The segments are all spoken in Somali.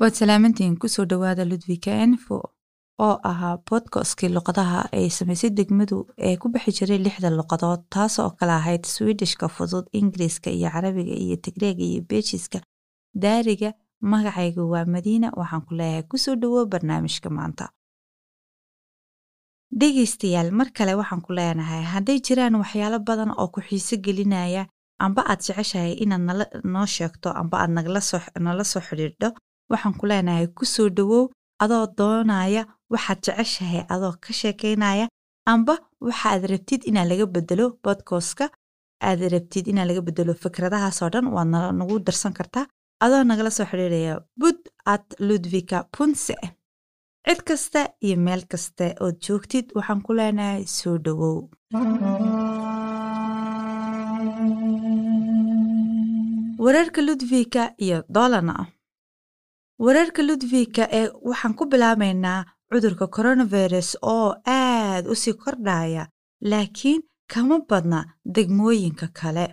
waad salaamantihiin ku soo dhowaada ludwika info oo ahaa bodkastkii luqadaha ay samaysay degmadu ee ku bixi jiray lixda luqadood taas oo kale ahayd swidishka fudud ingiriiska iyo carabiga iyo tigreega iyo beejiska daariga magacayga waa madiina waxaan ku leeyahay ku soo dhowo barnaamijka maanta. Dhegaystayaal mar kale waxaan ku leenahay hadday jiraan waxyaalo badan oo ku xiiso gelinaya amba aad jeceshahay inaad noo sheegto amba aad nala soo xidhiidho waxaan ku leenahay ku soo dhowow adoo doonaya waxaad jeceshahay adoo ka sheekaynaya amba waxaad rabtid inaa laga bedelo bodkostka aad rabtid inaa laga bedelo fikradahaasoo dhan waad nagu darsan kartaa. Adoo nagala soo xidhiidhaya bud at ludvika punse cid kasta iyo meel kasta ood joogtid waxaan ku leenahay soo dhowow wararka ludvika iyo dolana wararka ludvika ee waxaan ku bilaabaynaa cudurka coronavirus oo aad u sii kordhaya laakiin kama badna degmooyinka kale.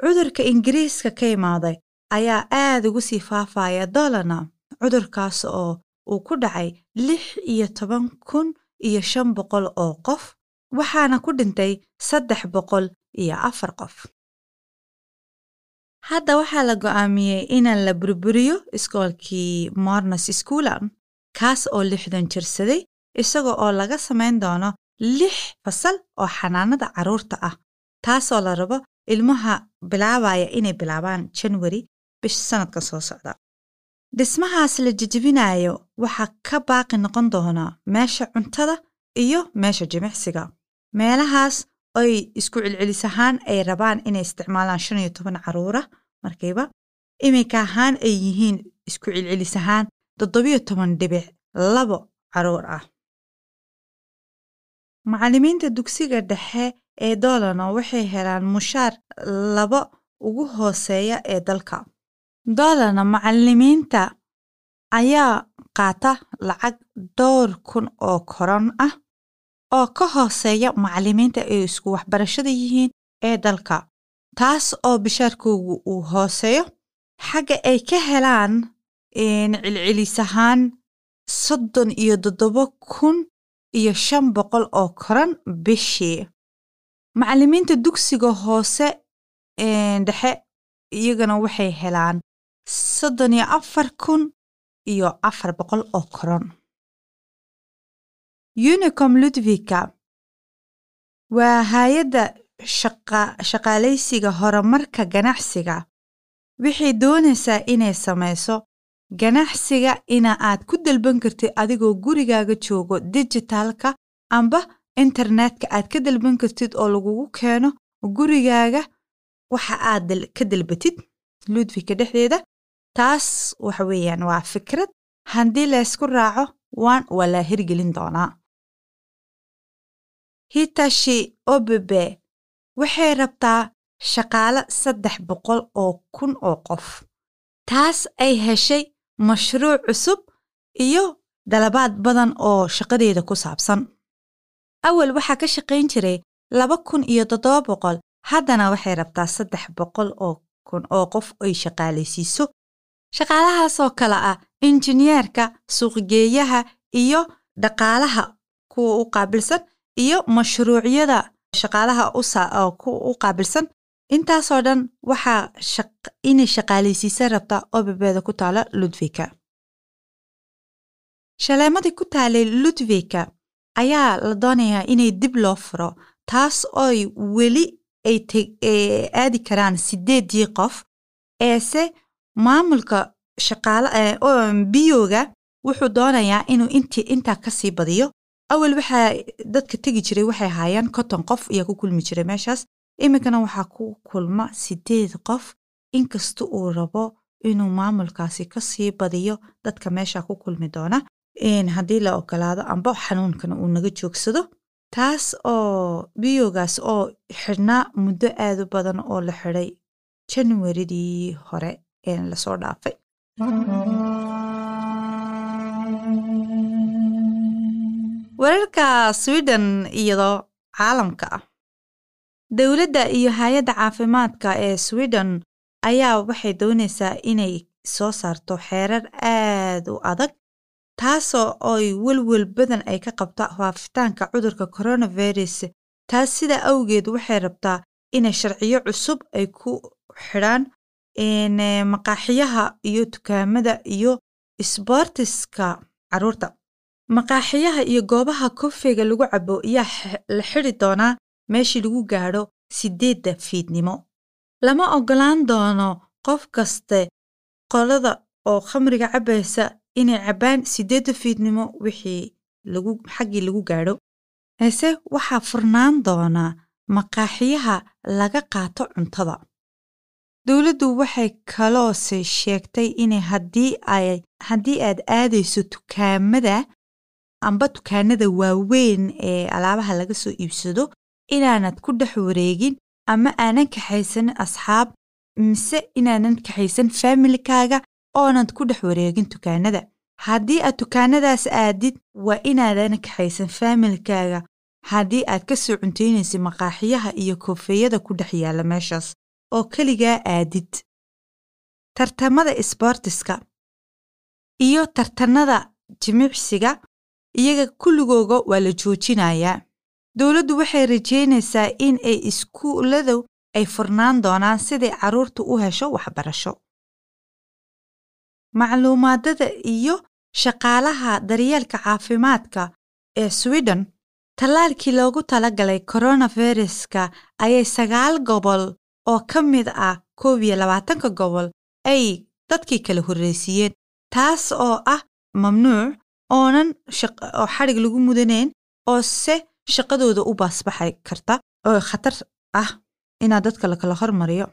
Cudurka ingiriiska ka imaaday ayaa aad ugu sii faafaya dolana cudurkaas oo uu ku dhacay lix iyo toban kun iyo shan boqol oo qof waxaana ku dhintay saddex boqol iyo afar qof hadda waxaa la go'aamiyey inaan la burburiyo iskoolkii mornes schoolan kaas oo lixdan jirsaday isaga oo laga samayn doono lix fasal oo xanaanada carruurta ah taasoo la rabo ilmaha bilaabaya inay bilaabaan janwari bish sannadka soo socda. Dhismahaas la jejebinayo waxaa ka baaqi noqon doonaa meesha cuntada iyo meesha jimicsiga. Meelahaas oy isku celcelis ahaan ay rabaan inay isticmaalaan shan iyo toban carruura markiiba iminka ahaan ay yihiin isku celcelis ahaan toddobiyo toban dhibic labo carruur ah. Macallimiinta dugsiga dhexe ee dolano waxay helaan mushaar laba ugu hooseeya ee dalka. Dolana macallimiinta ayaa qaata lacag dhowr kun oo koron ah oo ka hooseeya macallimiinta ay isku waxbarashada yihiin ee dalka. Taas oo bishaarkoogu uu hooseeyo xagga ay ka helaan celcelis ahaan soddon iyo toddoba kun iyo shan boqol oo koran bishii. Macallimiinta dugsiga hoose dhexe iyagana waxay helaan soddon iyo afar kun iyo afar boqol oo koron unicom ludvika waa hay'adda shaqaalaysiga horumarka ganacsiga. Waxay doonaysaa inay samayso ganacsiga ina aad ku dalban kartid adigoo gurigaaga joogo dijitaalka amba internetka aad ka dalban kartid oo lagugu keeno gurigaaga waxa aad ka dalbatid ludvika dhexdeeda. Taas waxa weeyaan waa fikrad. Haddii laysku raaco waan waa la hirgelin doonaa hitashi obebe waxay rabtaa shaqaale saddex boqol oo kun oo qof. Taas ay heshay mashruuc cusub iyo dalabaad badan oo shaqadeeda ku saabsan. Awal waxaa ka shaqayn jiray laba kun iyo toddoba boqol haddana waxay rabtaa saddex boqol oo kun oo qof ay shaqaalaysiiso shaqaalahaasoo kale ah injineerka suuqgeeyaha iyo dhaqaalaha kuwa u qaabilsan iyo mashruucyada shaqaalaha u qaabilsan. Intaasoo dhan waxaa inay shaqaalaysiisa rabtaa oo bebeeda ku taala ludvika shaleemadii ku taalay ludvika ayaa la doonayaa inay dib loo furo taas ooy weli ay aadi karaan sideedii qof eese maamulka biyoga wuxuu doonayaa inuu intaa ka sii badiyo awal waxaa dadka tegi jiray waxay ahaayeen konton qof ayaa ku kulmi jiray meeshaas. Iminkana waxaa ku kulma sideed qof inkasta uu rabo inuu maamulkaasi ka sii badiyo dadka meesha ku kulmi doona. Haddii la ogolaado amba xanuunkana uu naga joogsado. Taas oo biyogaas oo xidhnaa muddo aad u badan oo la xidhay januaridii hore ee la soo dhaafay wararka sweden iyadoo caalamka ah. Dowladda iyo hay'adda caafimaadka ee sweden ayaa waxay doonaysaa inay soo saarto xeerar aad u adag taasoo ay welwel badan ay ka qabta faafitaanka cudurka coronavirus. Taas sidaa awgeed waxay rabtaa inay sharciyo cusub ay ku xidhaan maqaaxiyaha iyo dukaamada iyo isboortiska carruurta maqaaxiyaha iyo goobaha kofeega lagu cabo ayaa la xidi doonaa meeshii lagu gaadho sideedda fiidnimo. Lama ogolaan doono qof kaste qolada oo khamriga cabbaysa inay cabbaan sideedda fiidnimo wixii lagu xaggii lagu gaadho. Heese waxaa furnaan doonaa maqaaxiyaha laga qaato cuntada. Dowladdu waxay kaloose sheegtay inay haddii ay haddii aad aadayso dukaamada amba dukaanada waaweyn ee alaabaha laga soo iibsado inaanad ku dhex wareegin ama aanan kaxaysanin asxaab mise inaanan kaxaysan faamilikaaga oonad ku dhex wareegin dukaanada haddii aad dukaanadaas aadid waa inaadan kaxaysan faamilkaaga. Haddii aad ka soo cuntaynaysa maqaaxiyaha iyo koofeeyada ku dhex yaalla meeshaas oo keligaa aadid. Tartamada isboortiska iyo tartanada jimicsiga iyaga kulligooga waa la joojinayaa dowladdu waxay rajaynaysaa in ay iskuulladu ay furnaan doonaan siday carruurtu u hesho waxbarasho. Macluumaadada iyo shaqaalaha daryeelka caafimaadka ee swiden tallaalkii loogu talagalay koronaviruska ayay sagaal gobol oo ka mid ah koob iyo labaatanka gobol ay dadkii kala horraysiiyeen taas oo ah mamnuuc oonan oo xadhig lagu mudanayn oo se shaqadooda u baasbaxay karta oo khatar ah inaa dadka lakala hormariyo.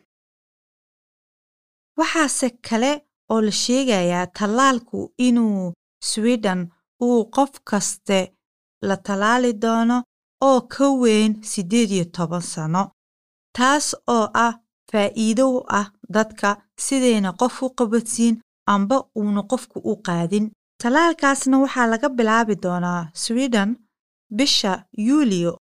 Waxaase kale oo la sheegayaa tallaalku inuu swiden uu qof kaste la tallaali doono oo ka weyn siddeed iyo toban sano taas oo ah faa'iido u ah dadka sidayna qof u qabadsiin amba uuna qofku u qaadin tallaalkaasna waxaa laga bilaabi doonaa swiden bisha yuuliyo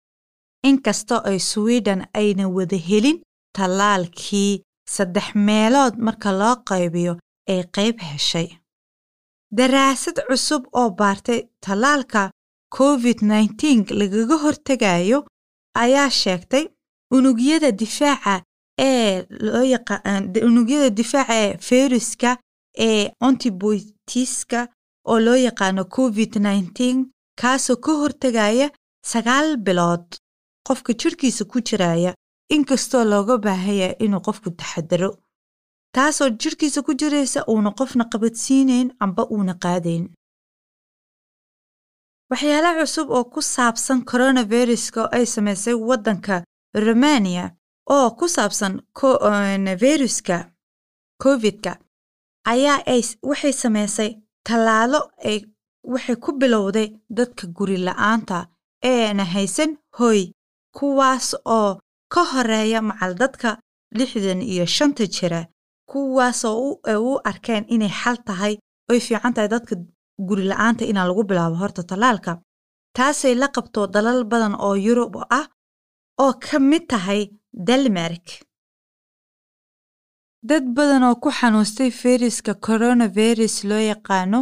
inkastoo ay swiden ayna wada helin tallaalkii saddex meelood marka loo qaybiyo ay qayb heshay. Daraasad cusub oo baartay tallaalka covid nneteen lagaga hortegayo ayaa sheegtay unugyada difaaca ee loo unugyada difaaca ee fayruska ee ontibotiska oo loo yaqaano covid nneteen kaasoo ka hortegaya sagaal bilood qofka jirhkiisa ku jiraya inkastoo looga baahaya inuu qofku taxadaro. Taasoo jirhkiisa ku jiraysa uuna qofna qabadsiinayn amba uuna qaadayn. Waxyaala cusub oo ku saabsan coronaviruska oo ay samaysay waddanka romania oo ku saabsan viruska covidka ayaa ay waxay samaysay tallaalo ay waxay ku bilowday dadka guri la'aanta eena haysan hoy kuwaas oo ka horreeya macal dadka lixdan iyo shanta jira kuwaasoo u arkeen inay xal tahay oy fiican tahay dadka guri la'aanta inaa lagu bilaabo horta tallaalka taasay la qabto dalal badan oo yurub ah oo ka mid tahay dalmark dad badan oo ku xanuustay fayruska coronavirus loo yaqaano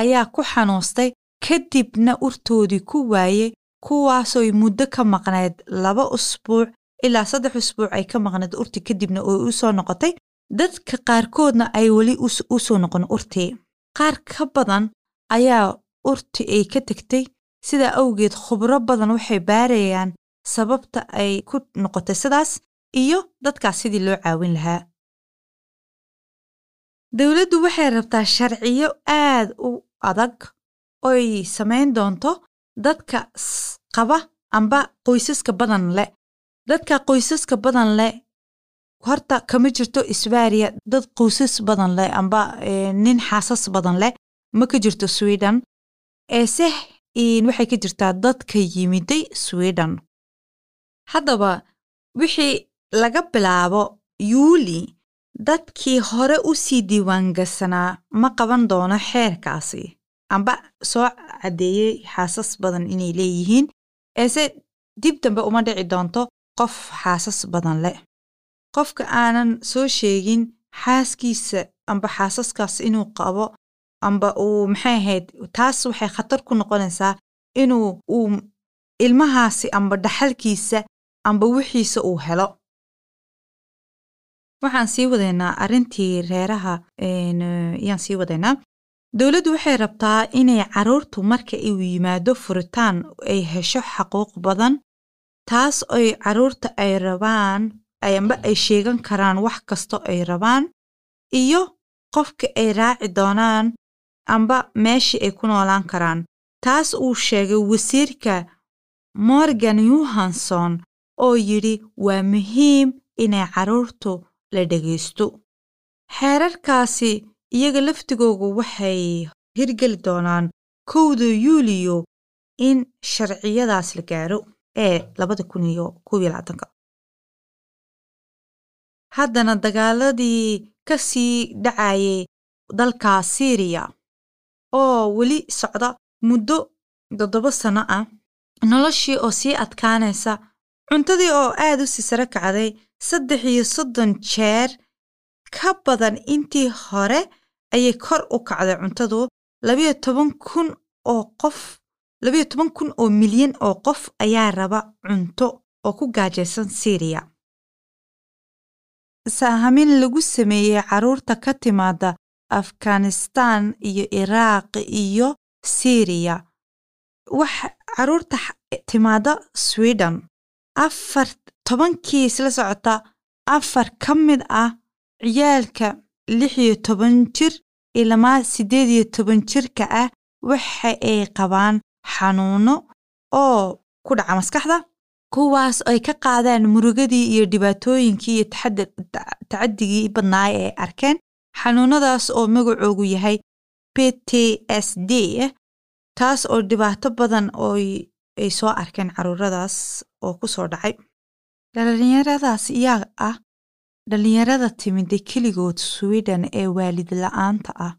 ayaa ku xanuustay kadibna urtoodii ku waayey kuwaasooy muddo ka maqnayd laba usbuuc ilaa saddex usbuuc ay ka maqnayd urti kadibna oo u soo noqotay. Dadka qaarkoodna ay weli u soo noqon urtii qaar ka badan ayaa urti ay ka tegtay sidaa awgeed khubro badan waxay baarayaan sababta ay ku noqotay sidaas iyo dadkaas sidii loo caawin lahaa dowladdu waxay rabtaa sharciyo aad u adag oy samayn doonto dadka qaba amba qoysaska badan leh dadka qoysaska badan leh horta kama jirto isbaariya dad qoysas badan leh amba nin xaasas badan leh ma ka jirto sweden. Eese waxay ka jirtaa dadka yimiday sweden. Haddaba wixii laga bilaabo yuuli dadkii hore u sii diiwaangashanaa ma qaban doono xeerkaasi. Amba soo caddeeyey xaasas badan inay leeyihiin eese dib dambe uma dhici doonto qof xaasas badan leh. Qofka aanan soo sheegin xaaskiisa amba xaasaskaas inuu qabo amba uu maxay ahayd taas waxay khatar ku noqonaysaa inuu uu ilmahaasi amba dhaxalkiisa amba wixiisa uu helo waxaan sii wadaynaa arrintii reeraha ayaan sii wadaynaa dowladdu waxay rabtaa inay carruurtu marka uu yimaado furitaan ay hesho xaquuq badan taas oy carruurta ay rabaan amba ay sheegan karaan wax kasto ay rabaan iyo qofka ay raaci doonaan amba meeshii ay ku noolaan karaan. Taas uu sheegay wasiirka morgan yuhanson oo yidhi waa muhiim inay carruurtu la dhegaysto xeerarkaasi iyaga laftigoogu waxay hirgeli doonaan kowda yuuliyo in sharciyadaas la gaaro ee labada kun iyo kow iyo labaatanka. Haddana dagaaladii ka sii dhacayay dalka syriya oo weli socda muddo toddoba sano ah noloshii oo sii adkaanaysa cuntadii oo aad u sii sare kacday saddex iyo soddon jeer ka badan intii hore ayay kor u kacday cuntadu. Labayo toban kun oo qof labayo toban kun oo milyan oo qof ayaa raba cunto oo ku gaajaysan syriya saahamin lagu sameeyey carruurta ka timaada afghanistan iyo iraaq iyo syriya wax carruurta timaada sweden afar tobankii isla socota. Afar ka mid ah ciyaalka lix iyo toban jir ilamaa siddeed iyo toban jirka ah waxa ay qabaan xanuuno oo ku dhaca maskaxda kuwaas ay ka qaadaan murugadii iyo dhibaatooyinkii iyo tacaddigii badnaay ay arkeen. Xanuunadaas oo magacoogu yahay p t s d taas oo dhibaato badan oo ay soo arkeen carruuradaas oo ku soo dhacay. Dhallinyaradaas iyaa ah dhallinyarada timida keligood sweden ee waalid la'aanta ah.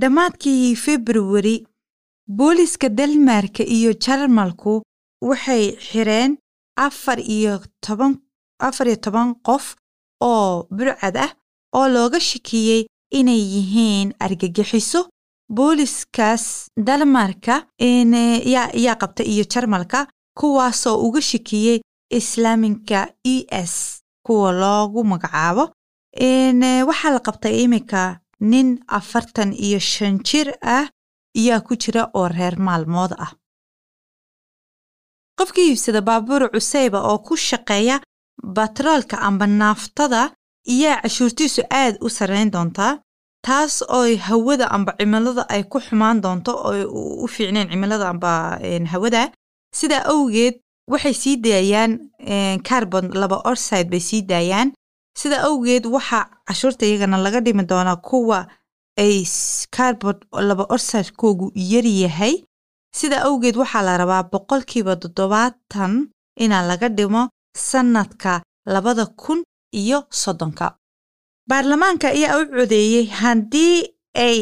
Dhammaadkii februari booliiska dalmarka iyo jarmalku waxay xireen afar iyo toban afar iyo toban qof oo burcad ah oo looga shakiyey inay yihiin argagixiso booliiskaas dalmarka yaa qabta iyo jarmalka kuwaasoo uga shakiyey islaaminka e s kuwa loogu magacaabo. Waxaa la qabtay iminka nin afartan iyo shan jir ah ayaa ku jira oo reer maalmood ah. Qofka iibsada baabuur cuseyba oo ku shaqeeya batroolka amba naaftada iyaa cashuurtiisu aad u sarrayn doontaa taas oo hawada amba cimilada ay ku xumaan doonto oo u fiicneen cimilada amba hawada. Sidaa awgeed waxay sii daayaan carbon laba orside bay sii daayaan. Sida awgeed waxaa cashuurta iyagana laga dhimi doonaa kuwa ay carbon laba orsidekoogu yar yahay. Sida awgeed waxaa la rabaa boqolkiiba toddobaatan inaa laga dhimo sannadka labada kun iyo soddonka baarlamaanka ayaa u codeeyey haddii ay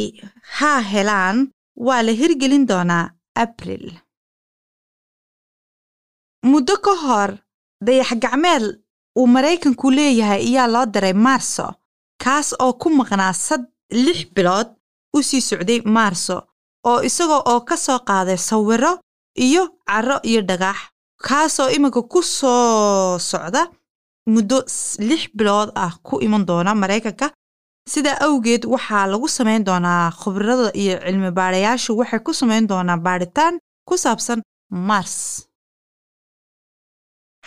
haa helaan waa la hirgelin doonaa abril muddo ka hor dayax-gacmeed uu maraykanku leeyahay ayaa loo diray maarso kaas oo ku maqnaa sad lix bilood u sii socday maarso oo isagoo oo ka soo qaaday sawiro iyo caro iyo dhagax kaasoo iminka ku soo socda muddo lix bilood ah ku iman doona maraykanka. Sidaa awgeed waxaa lagu samayn doonaa khubrada iyo cilmi baadhayaashu waxay ku samayn doonaa baadhitaan ku saabsan mars.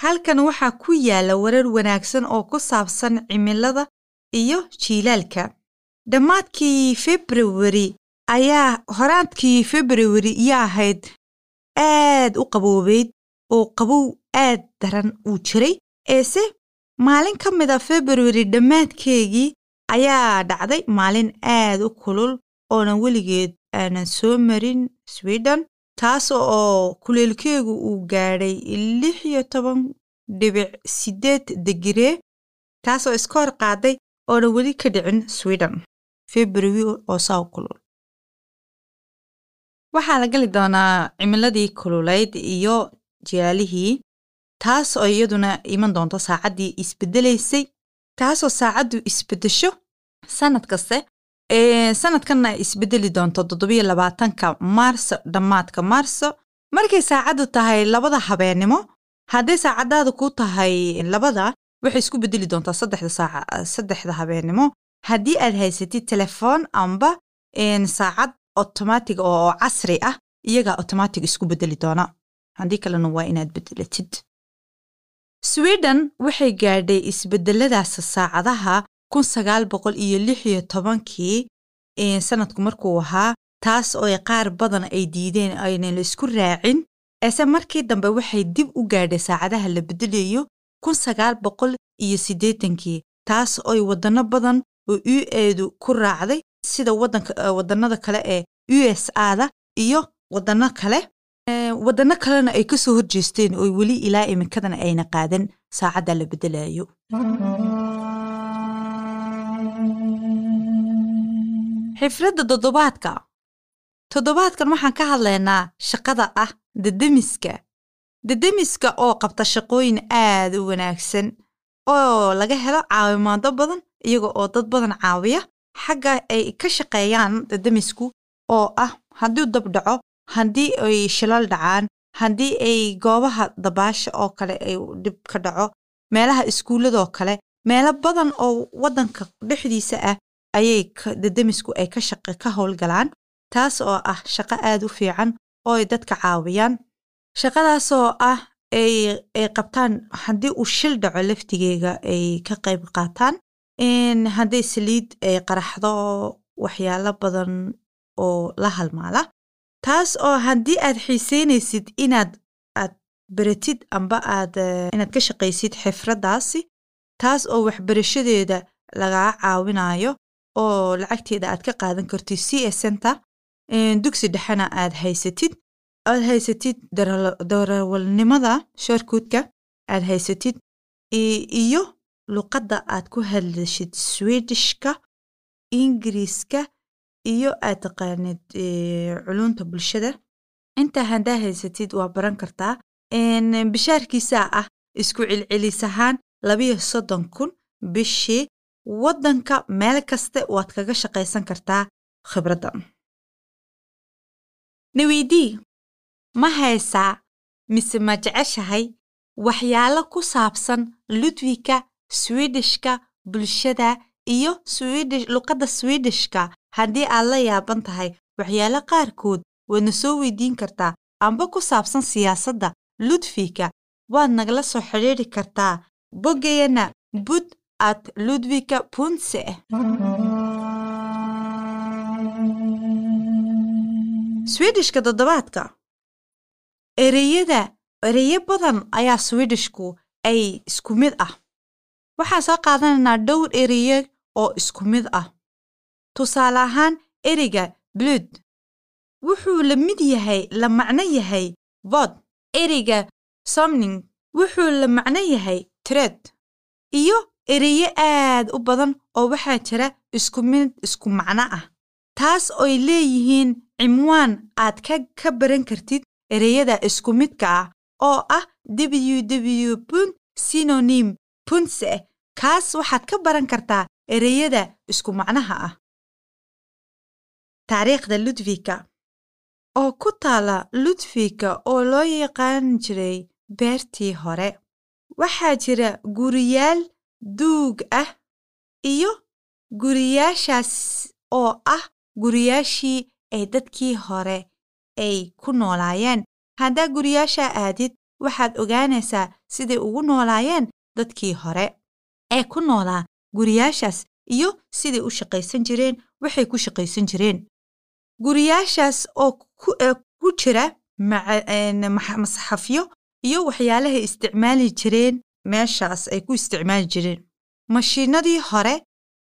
Halkan waxaa ku yaalla warar wanaagsan oo ku saabsan cimilada iyo jiilaalka. Dhammaadkii februari ayaa horaadkii februari iyaa ahayd aad u qaboobeyd oo qabow aad daran uu jiray eese maalin ka mida februari dhammaadkeegii ayaa dhacday maalin aad u kulul oonan weligeed aanan soo marin sweden taas oo kuleelkeegu uu gaadhay lix iyo toban dhibic siddeed degiree taasoo iska hor qaaday oonan weli ka dhicin sweden. Februari oo saa kulul. Waxaa la gali doonaa cimiladii kululayd iyo jilaalihii taas oo iyaduna iman doonto saacaddii isbeddelaysay taasoo saacaddu isbeddesho sanad kaste sanadkanna ay isbeddeli doonto toddobiyo labaatanka maarso dhammaadka maarso. Markay saacaddu tahay labada habeennimo hadday saacadaada ku tahay labada waxay isku beddeli doontaa saddexda saaca saddexda habeennimo. Haddii aad haysatid telefoon amba saacad otomaatig oo casri ah iyagaa otomaatig isku beddeli doona. Haddii kalena waa inaad beddelatid sweden waxay gaadhay isbeddeladaas saacadaha kun sagaal boqol iyo lix iyo tobankii sanadku markuu ahaa taas oo qaar badan ay diideen aynan la isku raacin. Eese markii dambe waxay dib u gaadhay saacadaha la beddelayo kun sagaal boqol iyo siddeetankii taas oy waddanno badan oo u eedu ku raacday sida waddannada kale ee u s ada iyo waddanno kale waddanno kalena ay ka soo horjeesteen oo weli ilaa iminkadana ayna qaadan saacadda la beddelayo xifradda toddobaadka. Toddobaadkan waxaan ka hadlaynaa shaqada ah dedemiska. Dedemiska oo qabta shaqooyin aad u wanaagsan oo laga helo caawimaado badan iyaga oo dad badan caawiya. Xagga ay ka shaqeeyaan dedemisku oo ah hadduu dab dhaco haddii ay shilal dhacaan haddii ay goobaha dabaasha oo kale ay dhib ka dhaco meelaha iskuulladoo kale meelo badan oo waddanka dhexdiisa ah ayay dedemisku ay ka shaqe ka howlgalaan taas oo ah shaqo aad u fiican oo ay dadka caawiyaan. Shaqadaasoo ah ay ay qabtaan haddii uu shil dhaco laftigeega ay ka qayb qaataan hadday saliid ay qaraxdo waxyaalo badan oo la halmaala taas oo haddii aad xiiseynaysid inaad aad beratid amba aad inaad ka shaqaysid xifraddaasi taas oo waxbarashadeeda lagaa caawinayo oo lacagteeda aad ka qaadan kartid c s center dugsi dhexena aad haysatid. Aad haysatid darawalnimada shoorkuudka aad haysatid iyo luqadda aad ku hadlashid swedishka ingiriiska iyo aad taqaanid culunta bulshada. Intaa haddaa haysatid waa baran kartaa bishaarkiisaa ah isku celcelis ahaan labiyo soddon kun bishii waddanka meel kaste waad kaga shaqaysan kartaa khibraddan naweydii ma haysaa mise ma jeceshahay waxyaalo ku saabsan ludwika swedishka bulshada iyo luqadda swedishka haddii aad la yaaban tahay waxyaalo qaarkood waadna soo weydiin kartaa amba ku saabsan siyaasadda ludwika waad nagala soo xidhiidri kartaa boggayana bud at ludwika punse swedishka toddobaadka. Ereyada ereyo badan ayaa swedishku ay isku mid ah. Waxaan soo qaadanaynaa dhowr ereyo oo isku mid ah tusaale ahaan ereyga blood. Wuxuu la mid yahay la macno yahay vod. Ereyga somning. Wuxuu la macno yahay tred iyo ereyo aad u badan oo waxaa jira isku mid isku macno ah. Taas oy leeyihiin cimwaan aad ka ka baran kartid ereyada isku midka ah oo ah ww punt synonym punse kaas waxaad ka baran kartaa ereyada isku macnaha ah taariikhda ludwika. Oo ku taala ludwika oo loo yaqaan jiray beertii hore. Waxaa jira guriyaal duug ah iyo guriyaashaas oo ah guriyaashii ay dadkii hore ay ku noolaayeen haddaa guriyaashaa aadid waxaad ogaanaysaa siday ugu noolaayeen dadkii hore ee ku noolaa guriyaashaas iyo siday u shaqaysan jireen waxay ku shaqaysan jireen guriyaashaas oo ku jira masaxafyo iyo waxyaalahay isticmaali jireen meeshaas ay ku isticmaali jireen. Mashiinadii hore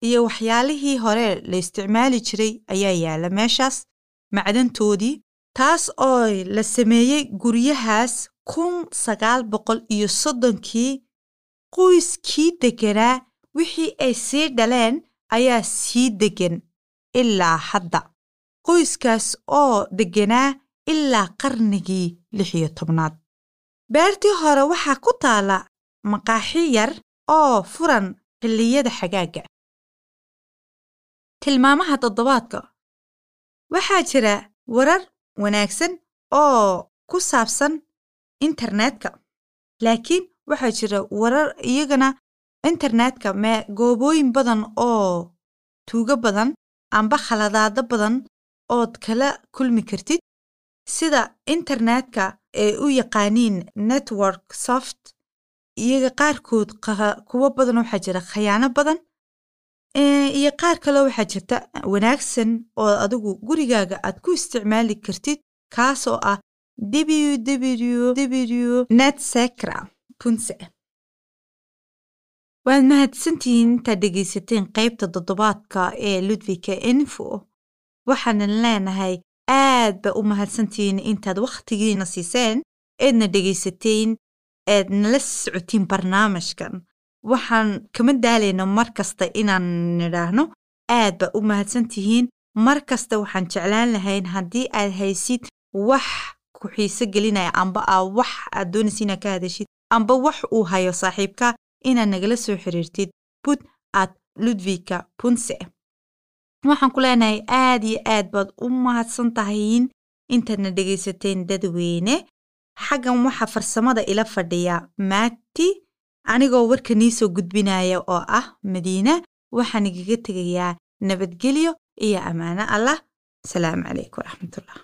iyo waxyaalihii hore la isticmaali jiray ayaa yaalla meeshaas macdantoodii taas oo la sameeyey guryahaas kun sagaal boqol iyo soddonkii. Qoyskii degganaa wixii ay sii dhaleen ayaa sii deggan ilaa hadda qoyskaas oo degganaa ilaa qarnigii lix iyo tobnaad. Beertii hore waxaa ku taala maqaaxi yar oo furan xilliyada xagaaga. Tilmaamaha toddobaadka. Waxaa jira warar wanaagsan oo ku saabsan internetka laakiin waxaa jira warar iyagana internetka mee goobooyin badan oo tuugo badan amba khaladaado badan ood kala kulmi kartid. Sida internetka ay u yaqaaniin network soft iyaga qaarkood kuwo badan waxaa jira khayaano badan iyo qaar kaleo waxaa jirta wanaagsan oo adigu gurigaaga aad ku isticmaali kartid kaasoo ah www netsecra punse waad mahadsantihiin intaad dhegaysateen qaybta toddobaadka ee ludwika info waxaanan leenahay aad ba u mahadsantihiin intaad wakhtigiina siiseen eedna dhegaysateen eed nala socotiin barnaamijkan. Waxaan kama daalayna mar kasta inaan nidhaahno aad ba u mahadsan tihiin mar kasta waxaan jeclaan lahayn haddii aad haysid wax ku xiise gelinaya amba aa wax aad doonaysa inaad ka hadashid amba wax uu hayo saaxiibka inaad nagala soo xiriirtid. Bud ad ludwika punse waxaan ku leenahay aad iyo aad baad u mahadsan tahayin intaadna dhegaysateen dadweyne xaggan waxaa farsamada ila fadhiya maati anigoo warka nii soo gudbinaya oo ah madiina waxaan igaga tegayaa nabadgelyo iyo ammaano allah asalaamu calaykum waraxmatullah